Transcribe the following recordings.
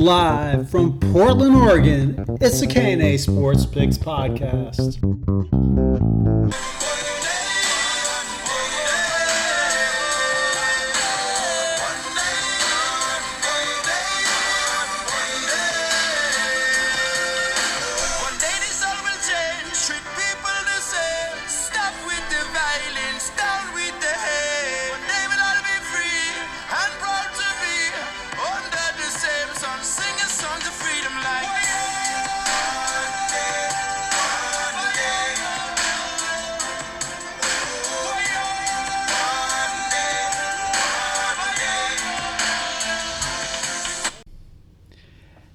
Live from Portland, Oregon, it's the K&A Sports Picks podcast.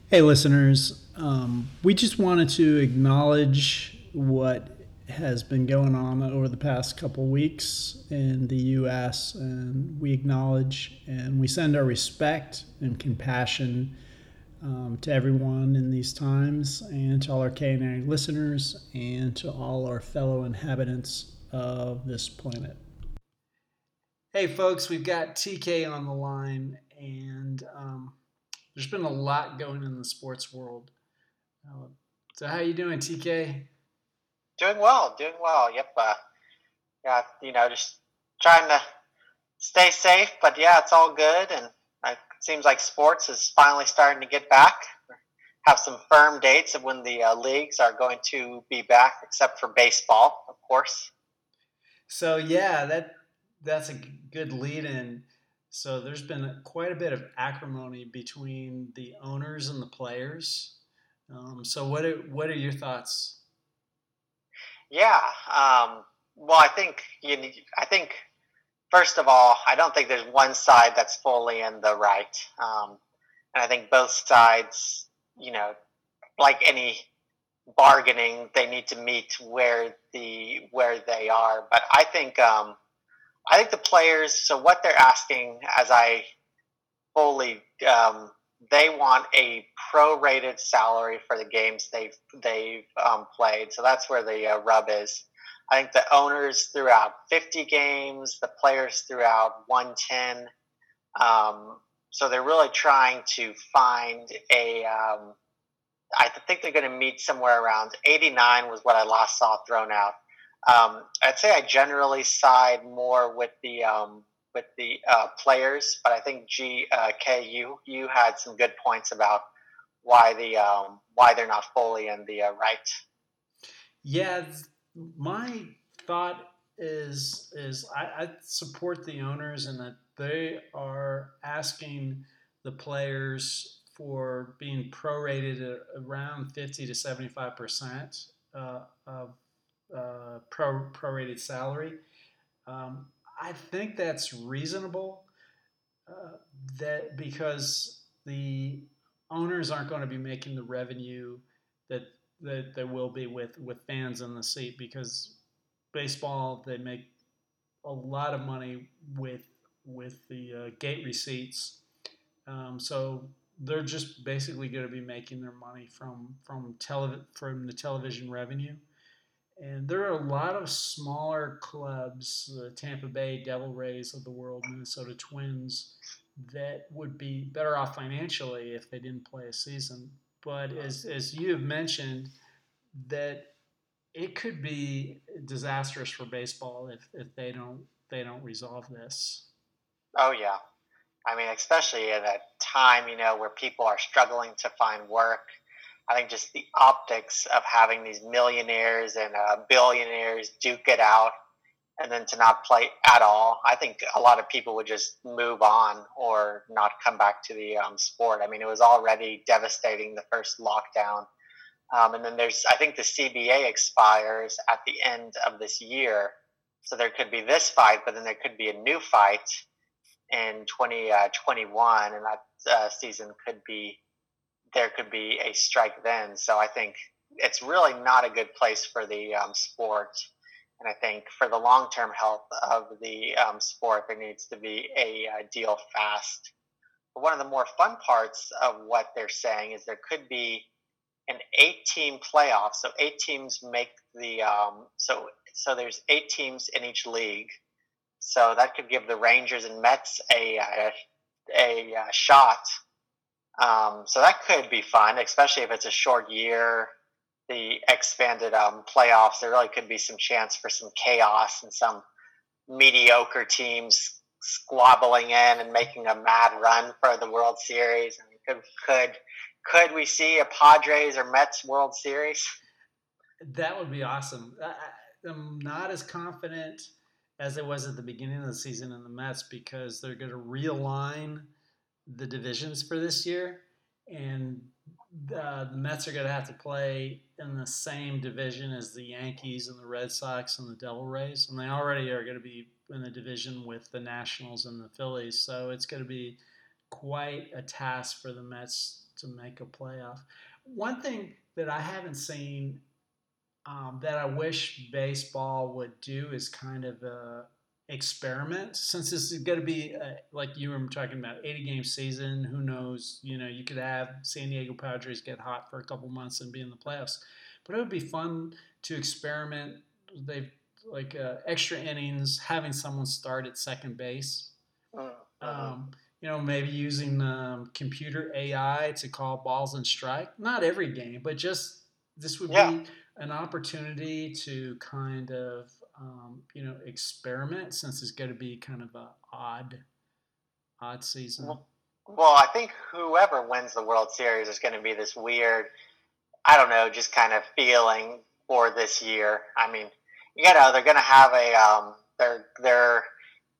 Hey, listeners. Um, we just wanted to acknowledge what has been going on over the past couple weeks in the U.S., and we acknowledge and we send our respect and compassion um, to everyone in these times, and to all our K&A listeners, and to all our fellow inhabitants of this planet. Hey, folks, we've got TK on the line, and um, there's been a lot going in the sports world. Uh, so, how are you doing, TK? Doing well, doing well. Yep. Uh, yeah, you know, just trying to stay safe, but yeah, it's all good. And it seems like sports is finally starting to get back. Have some firm dates of when the uh, leagues are going to be back, except for baseball, of course. So, yeah, that that's a good lead-in. So, there's been quite a bit of acrimony between the owners and the players. Um, so, what are, what are your thoughts? Yeah. Um, well, I think you. I think first of all, I don't think there's one side that's fully in the right, um, and I think both sides, you know, like any bargaining, they need to meet where the where they are. But I think um, I think the players. So what they're asking, as I fully, um, they want a prorated salary for the games they've they've um, played. So that's where the uh, rub is. I think the owners threw out 50 games, the players threw out 110. Um, so they're really trying to find a. Um, I think they're going to meet somewhere around 89 was what I last saw thrown out. Um, I'd say I generally side more with the um, with the uh, players, but I think G uh, K you you had some good points about why the um, why they're not fully in the uh, right. Yeah, my thought is is I, I support the owners in that they are asking the players for being prorated at around fifty to seventy five percent uh, of uh, pro prorated salary. Um, I think that's reasonable. Uh, that because the owners aren't going to be making the revenue that that there will be with with fans in the seat because baseball they make a lot of money with with the uh, gate receipts um, so they're just basically going to be making their money from from tele- from the television revenue and there are a lot of smaller clubs the Tampa Bay Devil Rays of the world Minnesota Twins that would be better off financially if they didn't play a season but as, as you have mentioned that it could be disastrous for baseball if, if they don't they don't resolve this. Oh yeah, I mean, especially at a time you know where people are struggling to find work. I think just the optics of having these millionaires and uh, billionaires duke it out, and then to not play at all. I think a lot of people would just move on or not come back to the um, sport. I mean, it was already devastating the first lockdown. Um, and then there's, I think the CBA expires at the end of this year. So there could be this fight, but then there could be a new fight in 2021, and that uh, season could be, there could be a strike then. So I think it's really not a good place for the um, sport. And I think for the long term health of the um, sport, there needs to be a, uh deal fast. But one of the more fun parts of what they're saying is there could be an eight team playoff. So eight teams make the um, so so there's eight teams in each league. So that could give the Rangers and Mets a a, a, uh shot Um, so that could be fun, especially if it's a short year. The expanded um, playoffs, there really could be some chance for some chaos and some mediocre teams squabbling in and making a mad run for the World Series. I mean, could could could we see a Padres or Mets World Series? That would be awesome. I, I'm not as confident as it was at the beginning of the season in the Mets because they're going to realign the divisions for this year, and the Mets are going to have to play in the same division as the Yankees and the Red Sox and the Devil Rays, and they already are going to be in the division with the Nationals and the Phillies. So it's going to be quite a task for the Mets to make a playoff. One thing that I haven't seen um, that I wish baseball would do is kind of a experiment since this is going to be a, like you were talking about 80 game season who knows you know you could have san diego padres get hot for a couple months and be in the playoffs but it would be fun to experiment they've like uh, extra innings having someone start at second base Mm-hmm. um, you know maybe using um, computer ai to call balls and strike not every game but just this would Yeah. be an opportunity to kind of um, you know experiment since it's going to be kind of a odd odd season Well, Well, I think whoever wins the World Series is going to be this weird, I don't know, just kind of feeling for this year. I mean, you know, they're going to have a, um, they're they're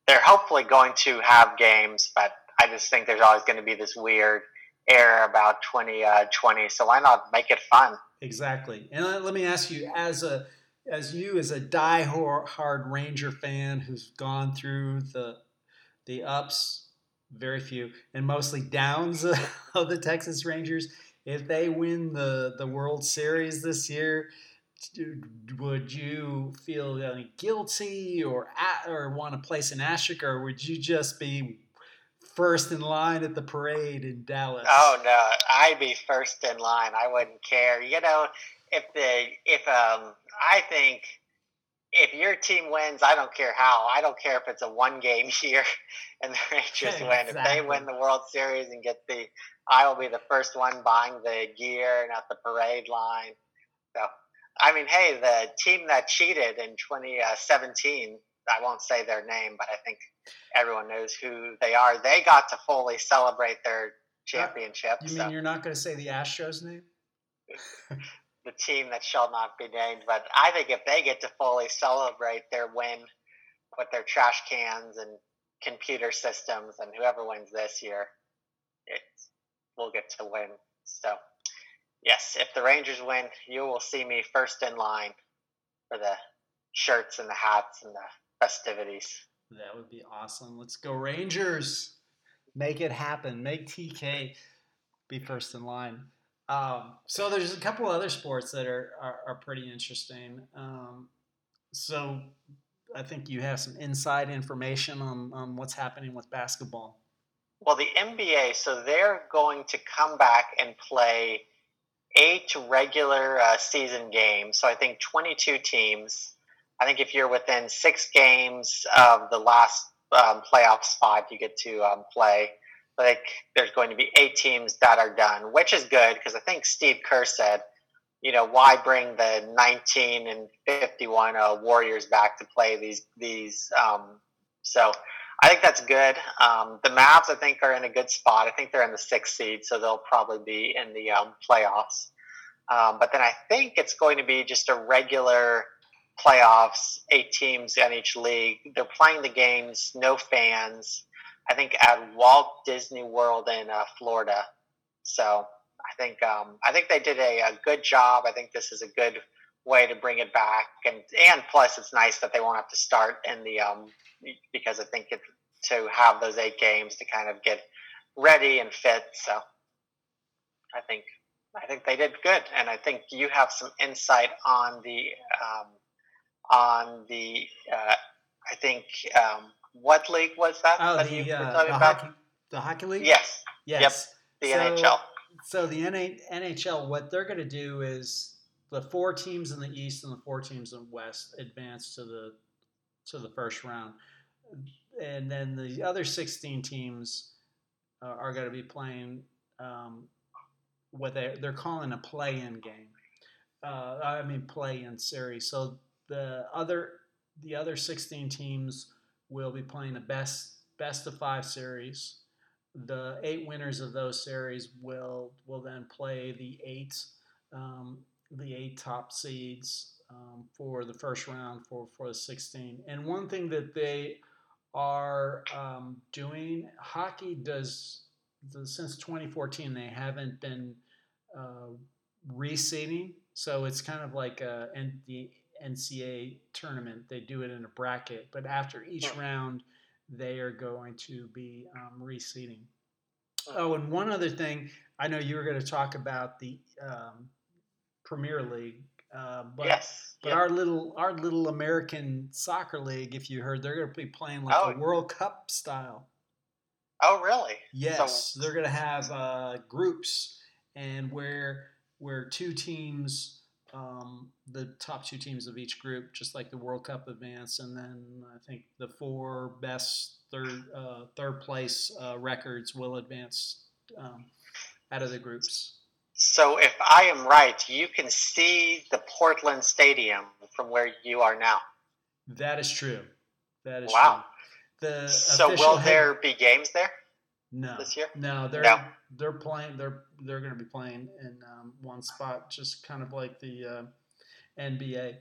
they're hopefully going to have games, but I just think there's always going to be this weird air about 2020. so why not make it fun? Exactly. And let let me ask you, as a as you as a die-hard Ranger fan who's gone through the the ups, very few, and mostly downs of the Texas Rangers, if they win the the World Series this year, would you feel guilty or at, or want to place an asterisk, or would you just be first in line at the parade in Dallas? Oh no, I'd be first in line. I wouldn't care. You know, if the if um, I think if your team wins, I don't care how. I don't care if it's a one game year and the Rangers win. If they win the World Series and get the, I will be the first one buying the gear and at the parade line. So, I mean, hey, the team that cheated in 2017, uh, I won't say their name, but I think everyone knows who they are. They got to fully celebrate their championship. You so mean you're not going to say the Astros name? the team that shall not be named. But I think if they get to fully celebrate their win with their trash cans and computer systems, and whoever wins this year, it will get to win. So, yes, if the Rangers win, you will see me first in line for the shirts and the hats and the festivities. That would be awesome. Let's go Rangers. Make it happen. Make TK be first in line. Um, so there's a couple other sports that are are, are pretty interesting. Um, so I think you have some inside information on, on what's happening with basketball. Well, the NBA, so they're going to come back and play eight regular uh, season games. So I think 22 teams. I think if you're within six games of the last um, playoff spot, you get to um, play. Think there's going to be eight teams that are done, which is good because I think Steve Kerr said, you know, why bring the 19 and 51 uh, Warriors back to play these these? Um, so I think that's good. Um, the Mavs, I think, are in a good spot. I think they're in the sixth seed, so they'll probably be in the um, playoffs. Um, but then I think it's going to be just a regular playoffs, eight teams in each league. They're playing the games, no fans. I think at Walt Disney World in uh, Florida. So I think um, I think they did a, a good job. I think this is a good way to bring it back, and and plus it's nice that they won't have to start in the um, because I think it, to have those eight games to kind of get ready and fit. So I think I think they did good, and I think you have some insight on the um, on the uh, I think um, what league was that Oh, that you the, were uh, talking the about? hockey, the hockey league. Yes, Yes. the So- NHL. So the NA NHL, what they're going to do is the four teams in the East and the four teams in the West advance to the to the first round, and then the other 16 teams uh, are going to be playing um, what they they're calling a play-in game. Uh, I mean play-in series. So the other the other 16 teams will be playing a best best of five series. The eight winners of those series will will then play the eight um, the eight top seeds um, for the first round for for the 16. And one thing that they are um, doing, hockey does since 2014 they haven't been uh, reseeding, so it's kind of like a, the NCAA tournament. They do it in a bracket, but after each round they are going to be um, reseeding. Oh, and one other thing, I know you were going to talk about the um, Premier League, uh, but yes. but yep. our little our little American soccer league, if you heard, they're going to be playing like Oh. a World Cup style. Oh, really? Yes, So- they're going to have uh, groups, and where where two teams, um, the top two teams of each group, just like the World Cup advance, and then I think the four best third uh, third place uh, records will advance um, out of the groups. So, if I am right, you can see the Portland Stadium from where you are now. That is true. That is Wow. true. The So, will head- there be games there? No this year? No, they're No. they're playing. They're they're going to be playing in um, one spot, just kind of like the uh, NBA.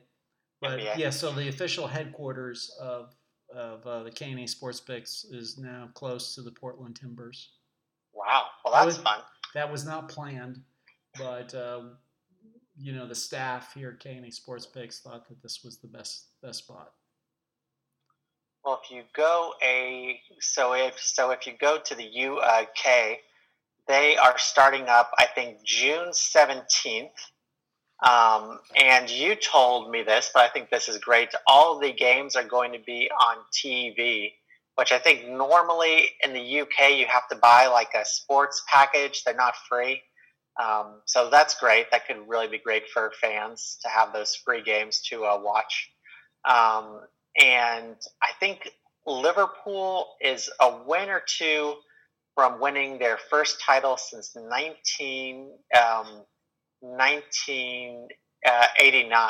But NBA. yeah, so the official headquarters of of uh, the KNA Sports Picks is now close to the Portland Timbers. Wow. Well, that's would- fun. That was not planned, but uh, you know the staff here at KNA Sports Picks thought that this was the best best spot. Well, if you go a so if so if you go to the UK, they are starting up. I think June seventeenth. Um, and you told me this, but I think this is great. All the games are going to be on TV, which I think normally in the UK you have to buy like a sports package. They're not free. Um, so that's great. That could really be great for fans to have those free games to uh, watch. Um, and I think Liverpool is a win or two from winning their first title since 19, um, 1989.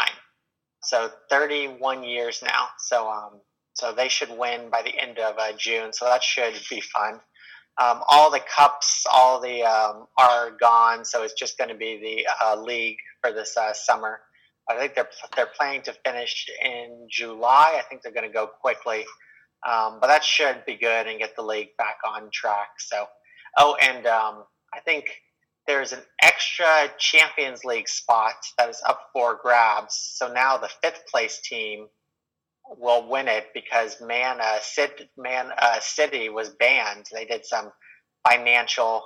So 31 years now. So um, so they should win by the end of uh, June. So that should be fun. Um, all the cups, all the um, are gone. So it's just going to be the uh, league for this uh, summer. I think they're they're planning to finish in July. I think they're going to go quickly, um, but that should be good and get the league back on track. So, oh, and um, I think there's an extra Champions League spot that is up for grabs. So now the fifth place team will win it because Man uh, Man uh, City was banned. They did some financial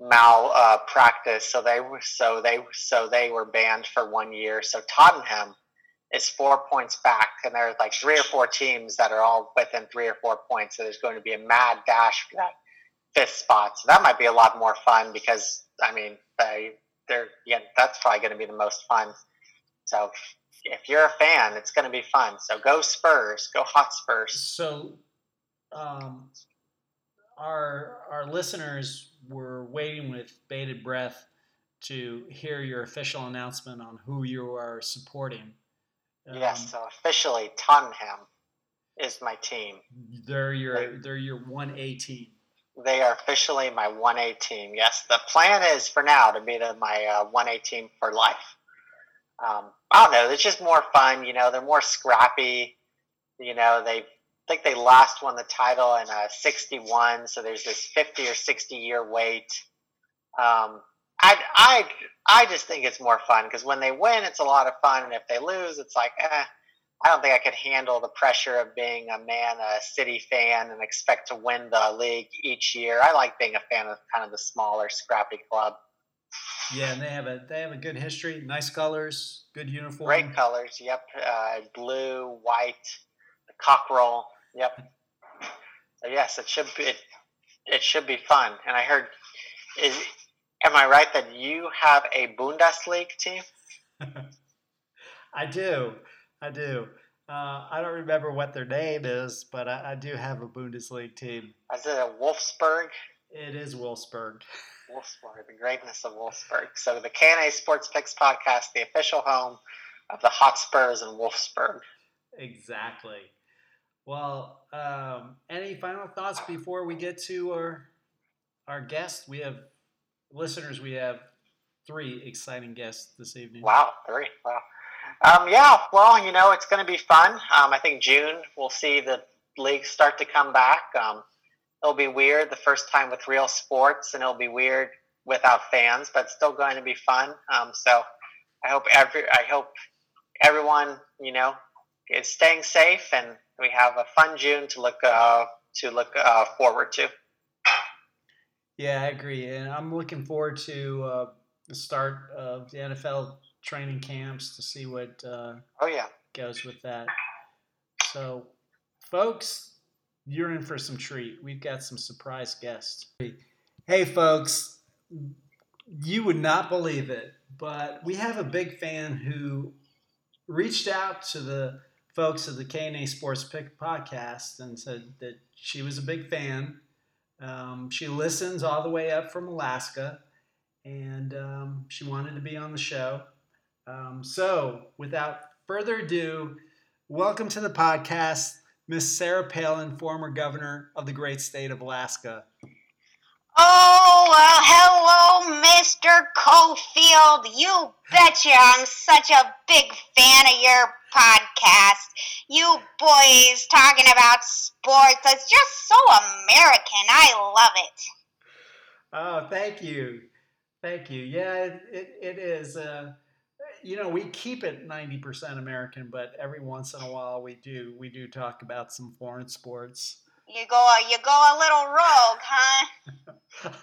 mal uh, practice, so they were so they so they were banned for one year. So Tottenham is four points back, and there's like three or four teams that are all within three or four points. So there's going to be a mad dash for that fifth spot. So that might be a lot more fun because I mean they they're yeah that's probably going to be the most fun. So if you're a fan, it's going to be fun. So go Spurs, go Hot Spurs. So, um, our our listeners were waiting with bated breath to hear your official announcement on who you are supporting. Um, yes, so officially Tottenham is my team. they're your they're your one A team. They are officially my 1A team. Yes, the plan is for now to be the, my uh, 1A team for life. Um, I don't know. It's just more fun. You know, they're more scrappy. You know, they I think they last won the title in uh, 61, so there's this 50 or 60 year wait. Um, I, I, I just think it's more fun because when they win, it's a lot of fun, and if they lose, it's like, eh, I don't think I could handle the pressure of being a man, a City fan, and expect to win the league each year. I like being a fan of kind of the smaller, scrappy club. Yeah, and they have a they have a good history, nice colors, good uniform. Great colors. Yep, uh, blue, white, the cockerel. Yep. So yes, it should be. It, it should be fun. And I heard, is am I right that you have a Bundesliga team? I do, I do. Uh, I don't remember what their name is, but I, I do have a Bundesliga team. Is it a Wolfsburg? It is Wolfsburg. Wolfsburg, the greatness of Wolfsburg. So the KNA Sports Picks podcast, the official home of the Hotspurs in Wolfsburg. Exactly. Well, um, any final thoughts before we get to our our guest? We have listeners. We have three exciting guests this evening. Wow, three. Wow. Um, yeah, well, you know, it's going to be fun. Um, I think June we'll see the league start to come back. Um, it'll be weird the first time with real sports, and it'll be weird without fans, but still going to be fun. Um, so I hope every I hope everyone you know is staying safe, and we have a fun June to look uh, to look uh, forward to. Yeah, I agree, and I'm looking forward to uh, the start of the NFL training camps to see what uh, Oh yeah. goes with that. So, folks, you're in for some treat. We've got some surprise guests. Hey, folks, you would not believe it, but we have a big fan who reached out to the folks of the KNA Sports Pick podcast and said that she was a big fan. Um, she listens all the way up from Alaska, and um, she wanted to be on the show. Um, so, without further ado, welcome to the podcast, Miss Sarah Palin, former governor of the great state of Alaska. Oh, well, hello, Mr. Cofield. You betcha I'm such a big fan of your podcast. You boys talking about sports. It's just so American. I love it. Oh, thank you. Thank you. Yeah, it, it, it is. Uh, you know, we keep it 90% American, but every once in a while we do. We do talk about some foreign sports. You go, you go a little rogue, huh?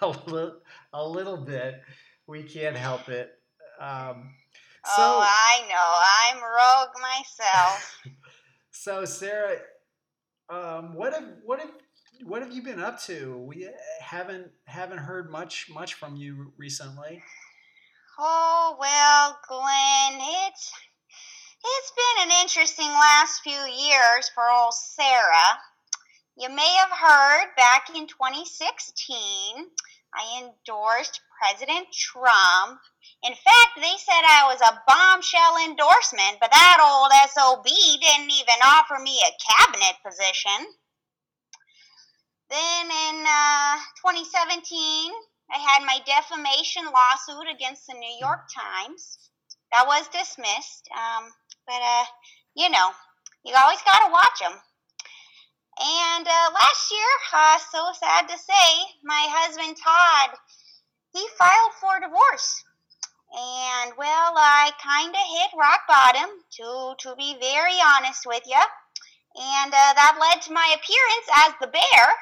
a, little, a little bit. We can't help it. Um, oh, I know. I'm rogue myself. so Sarah, um, what have what have what have you been up to? We haven't haven't heard much much from you recently. Oh well, Glenn, it's it's been an interesting last few years for old Sarah. You may have heard back in 2016, I endorsed President Trump. In fact, they said I was a bombshell endorsement, but that old SOB didn't even offer me a cabinet position. Then in uh, 2017, I had my defamation lawsuit against the New York Times. That was dismissed, um, but uh, you know, you always got to watch them. And uh, last year, uh, so sad to say, my husband Todd, he filed for divorce. And well, I kind of hit rock bottom, to to be very honest with you. And uh, that led to my appearance as the bear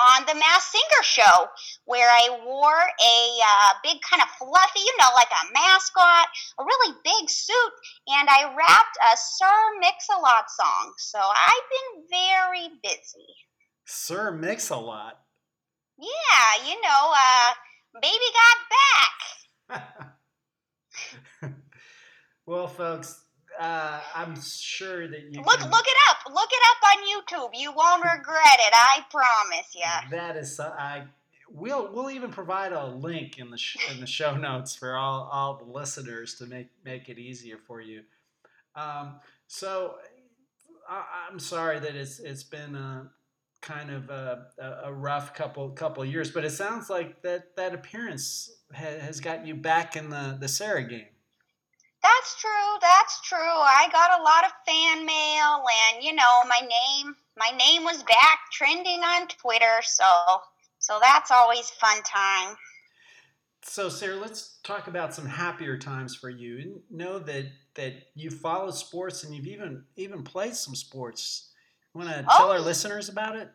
on the Masked Singer show, where I wore a uh, big kind of fluffy, you know, like a mascot, a really big suit, and I rapped a Sir Mix-a-Lot song. So I've been very busy. Sir Mix-a-Lot. Yeah, you know, uh, baby got back. well, folks, uh, I'm sure that you look can, look it up. Look it up on YouTube. You won't regret it. I promise you. That is, so- I we'll we'll even provide a link in the sh- in the show notes for all all the listeners to make make it easier for you. Um, so I, I'm sorry that it's it's been a kind of a, a- rough couple couple years, but it sounds like that that appearance ha- has got you back in the the Sarah game. That's true. That's true. I got a lot of fan mail, and you know, my name my name was back trending on Twitter. So so that's always fun time. So, Sarah, let's talk about some happier times for you. Know that that you follow sports and you've even even played some sports. You want to Oh. tell our listeners about it?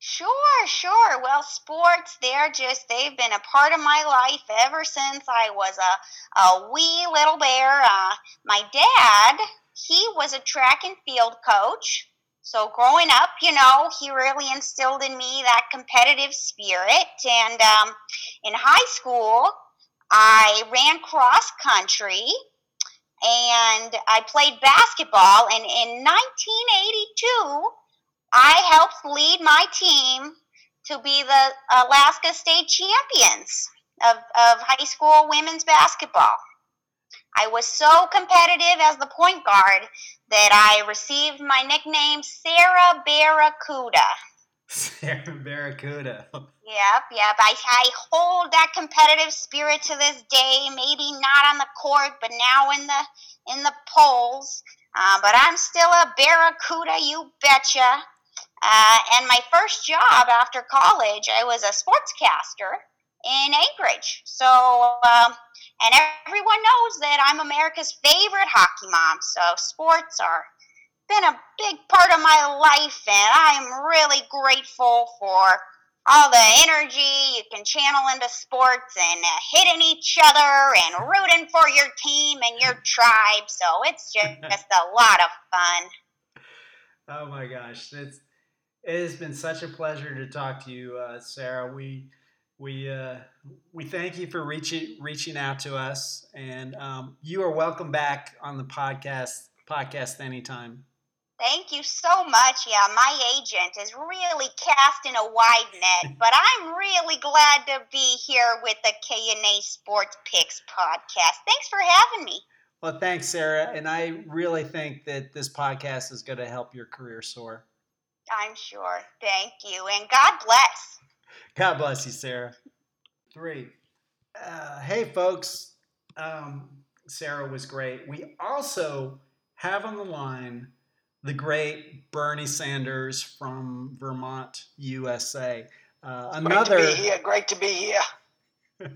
Sure, sure. Well, sports, they're just, they've been a part of my life ever since I was a, a wee little bear. Uh, my dad, he was a track and field coach. So growing up, you know, he really instilled in me that competitive spirit. And um, in high school, I ran cross country and I played basketball. And in 1982, I helped lead my team to be the Alaska State champions. of, of high school women's basketball. I was so competitive as the point guard that I received my nickname Sarah Barracuda. Sarah Barracuda. Yep, yep. I, I hold that competitive spirit to this day. Maybe not on the court, but now in the in the polls. Uh, but I'm still a Barracuda, you betcha. Uh, and my first job after college, I was a sportscaster in Anchorage. So, um, and everyone knows that I'm America's favorite hockey mom. So, sports are been a big part of my life, and I'm really grateful for all the energy you can channel into sports and uh, hitting each other and rooting for your team and your tribe. So it's just a lot of fun. Oh my gosh, it's it has been such a pleasure to talk to you, uh, Sarah. We we uh, we thank you for reaching reaching out to us, and um, you are welcome back on the podcast podcast anytime. Thank you so much. Yeah, my agent is really casting a wide net, but I'm really glad to be here with the KNA Sports Picks podcast. Thanks for having me. Well, thanks, Sarah, and I really think that this podcast is going to help your career soar. I'm sure. Thank you, and God bless. God bless you, Sarah. Three. Uh, hey, folks. Um, Sarah was great. We also have on the line the great Bernie Sanders from Vermont, USA. Uh, another. Great to be here. Great to be here.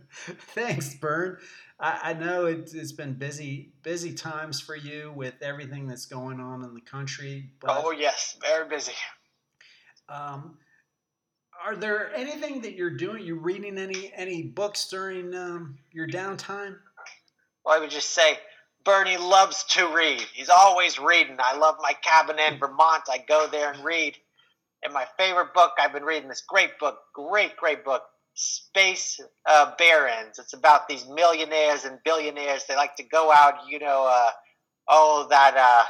Thanks, Bern. I, I know it's, it's been busy, busy times for you with everything that's going on in the country. But, oh yes, very busy. Um, are there anything that you're doing? You reading any any books during um, your downtime? Well, I would just say Bernie loves to read. He's always reading. I love my cabin in Vermont. I go there and read. And my favorite book, I've been reading this great book, great, great book, Space uh, Barons. It's about these millionaires and billionaires. They like to go out, you know, uh, oh, that, uh,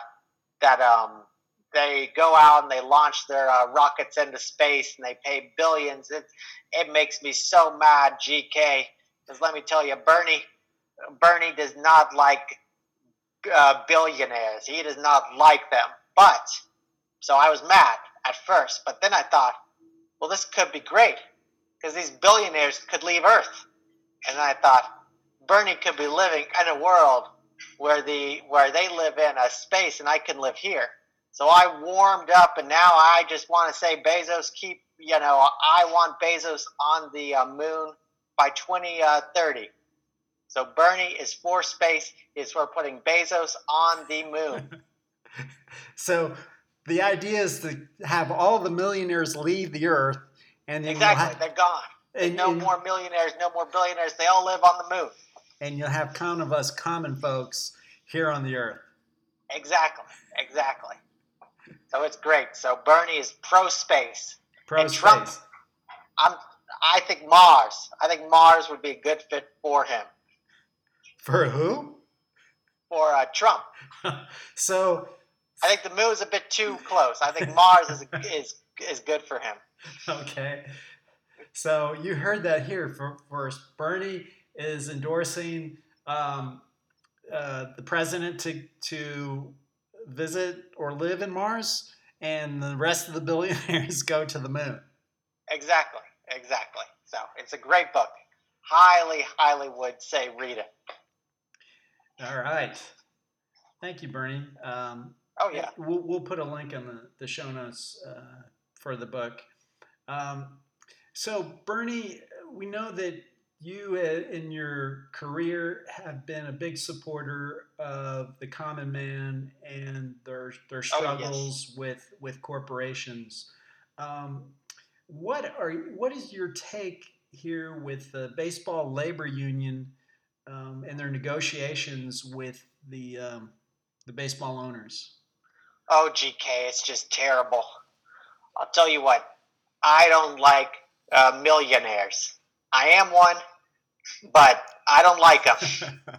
that, um, they go out and they launch their uh, rockets into space and they pay billions. It, it makes me so mad, GK. Because let me tell you, Bernie, Bernie does not like uh, billionaires. He does not like them. But, so I was mad at first, but then I thought, well, this could be great because these billionaires could leave Earth. And then I thought, Bernie could be living in a world where the where they live in a space and I can live here. So I warmed up, and now I just want to say, Bezos, keep you know, I want Bezos on the uh, moon by 2030. Uh, so Bernie is for space, is for putting Bezos on the moon. so the idea is to have all the millionaires leave the earth and exactly have, they're gone. And, no and, more millionaires, no more billionaires. They all live on the moon. And you'll have kind of us common folks here on the earth. Exactly. Exactly. So it's great. So Bernie is pro space. Pro space. Trump, I'm I think Mars. I think Mars would be a good fit for him. For who? For uh, Trump. so I think the moon's a bit too close. I think Mars is is is good for him. Okay. So you heard that here. For, first, Bernie is endorsing um, uh, the president to to visit or live in Mars, and the rest of the billionaires go to the moon. Exactly. Exactly. So it's a great book. Highly, highly would say read it. All right. Thank you, Bernie. Um, oh, yeah. We'll, we'll put a link in the, the show notes uh, for the book. Um, so, Bernie, we know that you uh, in your career have been a big supporter of the common man and their their struggles oh, yes. with with corporations. Um, what are what is your take here with the baseball labor union um, and their negotiations with the um, the baseball owners? Oh, GK, it's just terrible. I'll tell you what, I don't like uh, millionaires. I am one, but I don't like them.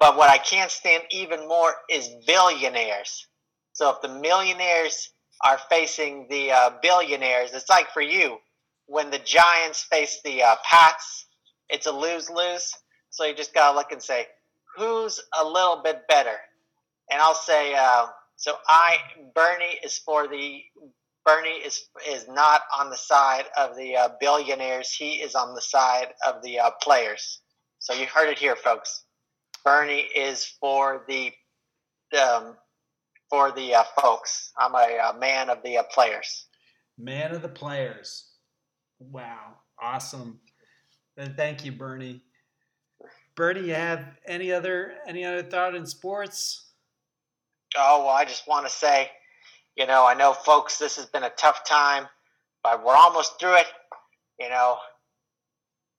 but what I can't stand even more is billionaires. So if the millionaires are facing the uh, billionaires, it's like for you when the Giants face the uh, Pats it's a lose lose. So you just gotta look and say who's a little bit better. And I'll say uh, so. I Bernie is for the Bernie is is not on the side of the uh, billionaires. He is on the side of the uh, players. So you heard it here, folks. Bernie is for the um, for the uh, folks. I'm a, uh man of the uh, players. Man of the players. Wow. Awesome. And thank you, Bernie. Bernie, you have any other any other thought in sports? Oh well, I just want to say, you know, I know, folks, this has been a tough time, but we're almost through it. You know,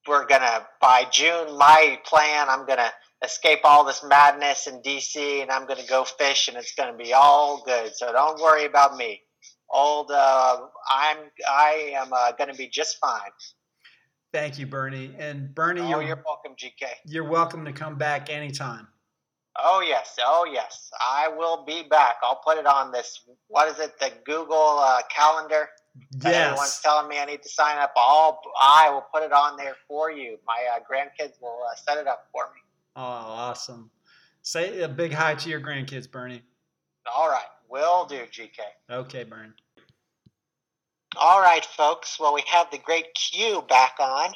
we're gonna by June. My plan, I'm gonna escape all this madness in DC, and I'm gonna go fish, and it's gonna be all good. So don't worry about me. Old, uh, I'm I am uh, gonna be just fine. Thank you, Bernie. And Bernie, Oh, you're you're welcome, GK. you're welcome to come back anytime. Oh yes, oh yes, I will be back. I'll put it on this. What is it? The Google uh, Calendar. that Everyone's telling me I need to sign up. I'll, I will put it on there for you. My uh, grandkids will uh, set it up for me. Oh, awesome. Say a big hi to your grandkids, Bernie. All right, will do, GK. Okay, Bernie. All right, folks. Well, we have the great Q back on.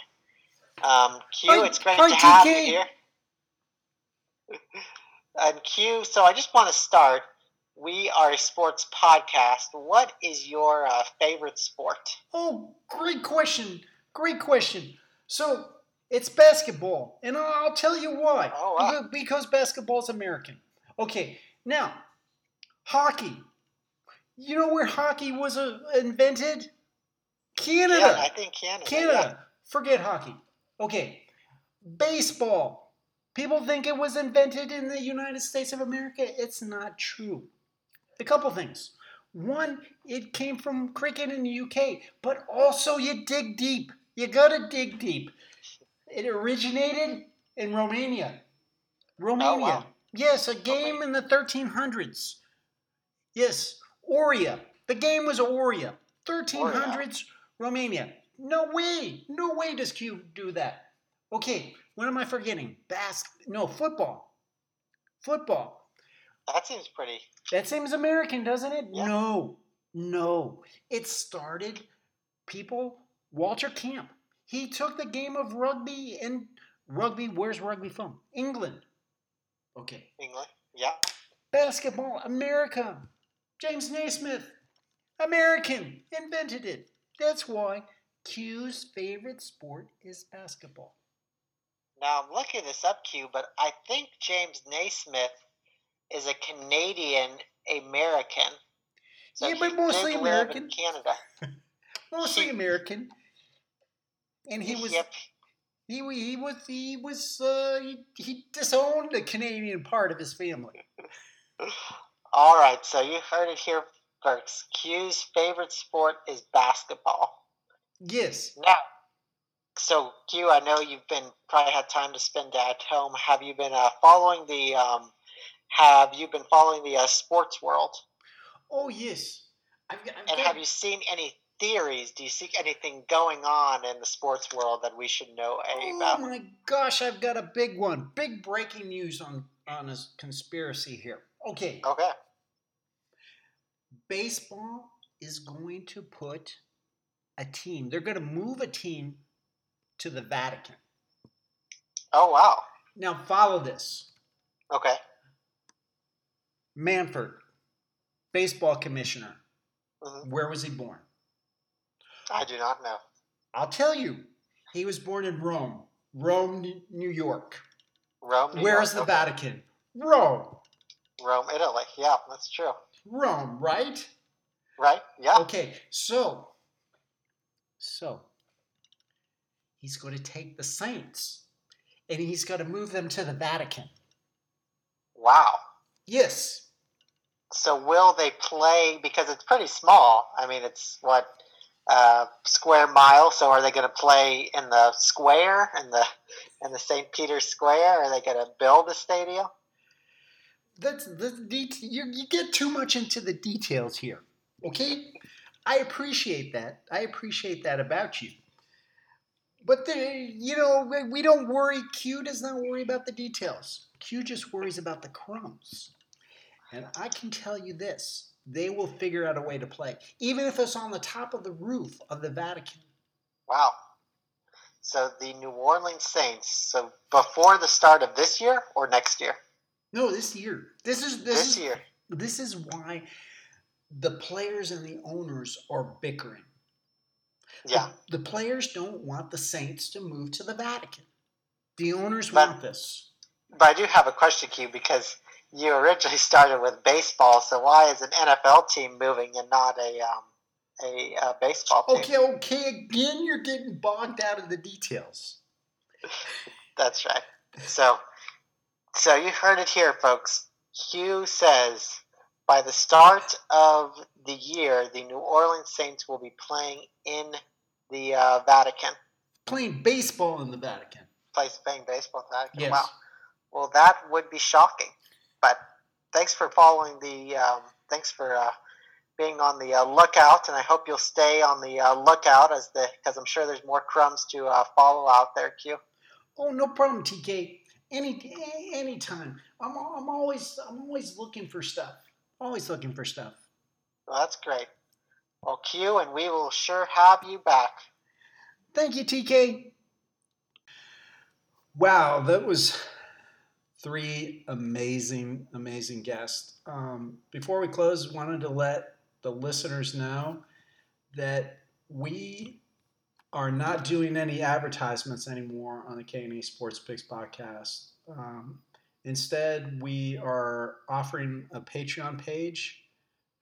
Um, Q, Hi- it's great hi, to have you here. And Q, so I just want to start. We are a sports podcast. What is your uh, favorite sport? Oh, great question. Great question. So it's basketball, and I'll tell you why. Oh, wow. Because- basketball's American. Okay, now hockey. You know where hockey was uh, invented? Canada. Yeah, I think Canada. Canada. Forget hockey. Okay. Baseball. People think it was invented in the United States of America. It's not true. A couple things. One, it came from cricket in the UK, but also you dig deep. You gotta dig deep. It originated in Romania. Oh, Romania. wow. Yes, a game in the 1300s. Yes, Oria. The game was Oria. 1300s, Romania. No way. No way does Q do that. Okay, what am I forgetting? Bas no, football. Football. That seems pretty. That seems American, doesn't it? Yeah. No. No. It started people Walter Camp. He took the game of rugby and rugby, where's rugby from? England. Okay. England. Yeah. Basketball, America. James Naismith, American, invented it. That's why Q's favorite sport is basketball. Now I'm looking this up, Q, but I think James Naismith is a Canadian American. So Yeah, but mostly American. Canada. Mostly He- American. And he was Yep. he, he was he was uh, he, he disowned the Canadian part of his family. All right, so you heard it here first. Q's favorite sport is basketball. Yes. Now, so Q, I know you've been probably had time to spend at home. Have you been uh, following the? Um, have you been following the uh, sports world? Oh yes. I've I've And got- have you seen any theories? Do you see anything going on in the sports world that we should know Oh about? Oh my gosh, I've got a big one. Big breaking news on on a conspiracy here. Okay. Okay. baseball is going to put a team, they're going to move a team to the Vatican. Oh wow. Now, follow this Okay. Manfred, baseball commissioner. Mhm. Where was he born? I do not know. I'll tell you. He was born in Rome, Rome, New York. Rome. New Where York, is the okay. Vatican? Rome. Rome, Italy. Yeah, that's true. Rome, right? Right? Yeah. Okay, so, so, he's going to take the saints and he's going to move them to the Vatican. Wow. Yes. So will they play because it's pretty small? I mean, it's what uh, square mile. So are they going to play in the square in the in the St. Peter's Square? Are they going to build a stadium? That's the det- you, you get too much into the details here. Okay? I appreciate that. I appreciate that about you. But the, you know, we- don't worry. Q does not worry about the details. Q just worries about the crumbs. And I can tell you this: they will figure out a way to play, even if it's on the top of the roof of the Vatican. Wow. So the New Orleans Saints. So before the start of this year or next year? No, this year. This is this, This, is year. this is why the players and the owners are bickering. Yeah. The, the players don't want the Saints to move to the Vatican. The owners But- want this. But I do have a question, Q, because you originally started with baseball. So why is an NFL team moving and not a um, a, uh baseball team? Okay, okay. Again, you're getting bogged out of the details. That's right. So, so you heard it here, folks. Q says by the start of the year, the New Orleans Saints will be playing in the uh, Vatican. Playing baseball in the Vatican. Place playing baseball in the Vatican. Yes. Wow. Well, that would be shocking. But thanks for following the. Um, thanks for uh, being on the uh, lookout, and I hope you'll stay on the uh, lookout as the because I'm sure there's more crumbs to uh, follow out there, Q. Oh, no problem, TK. Any anytime. I'm I'm always I'm always looking for stuff. Always looking for stuff. Well, that's great. Well, Q, and we will sure have you back. Thank you, TK. Wow, that was three amazing, amazing guests. Um, before we close, wanted to let the listeners know that we are not doing any advertisements anymore on the K&E Sports Picks podcast. Um, instead, we are offering a Patreon page.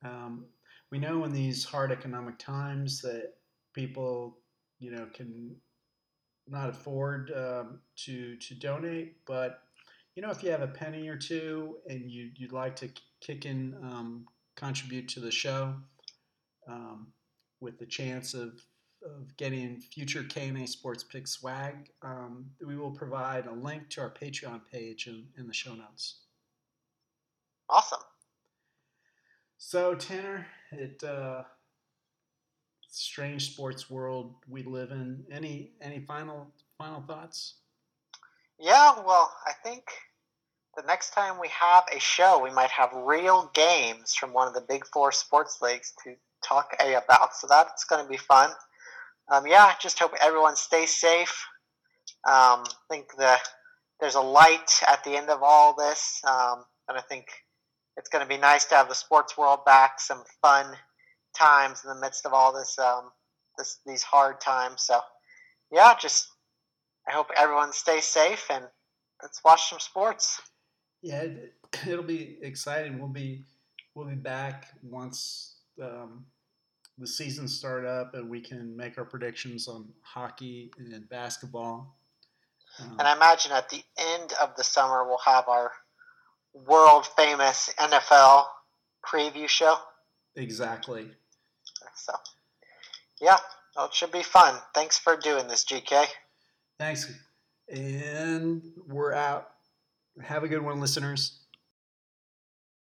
Um, we know in these hard economic times that people, you know, can not afford um, to to donate, but you know, if you have a penny or two and you you'd like to kick in, um, contribute to the show, um, with the chance of of getting future KNA Sports Pick swag, um, we will provide a link to our Patreon page in, in the show notes. Awesome. So Tanner, it uh, strange sports world we live in. Any any final final thoughts? Yeah, well, I think the next time we have a show, we might have real games from one of the big four sports leagues to talk A about. So that's going to be fun. Um, yeah, just hope everyone stays safe. Um, I think the there's a light at the end of all this, um, and I think it's going to be nice to have the sports world back. Some fun times in the midst of all this, um, this these hard times. So, yeah, just I hope everyone stays safe and let's watch some sports. Yeah, it, it'll be exciting. We'll be we'll be back once um, the season start up and we can make our predictions on hockey and basketball. Um, And I imagine at the end of the summer we'll have our world famous NFL preview show. exactly. So, yeah, well, it should be fun. Thanks for doing this, GK. Thanks. And we're out. Have a good one, listeners.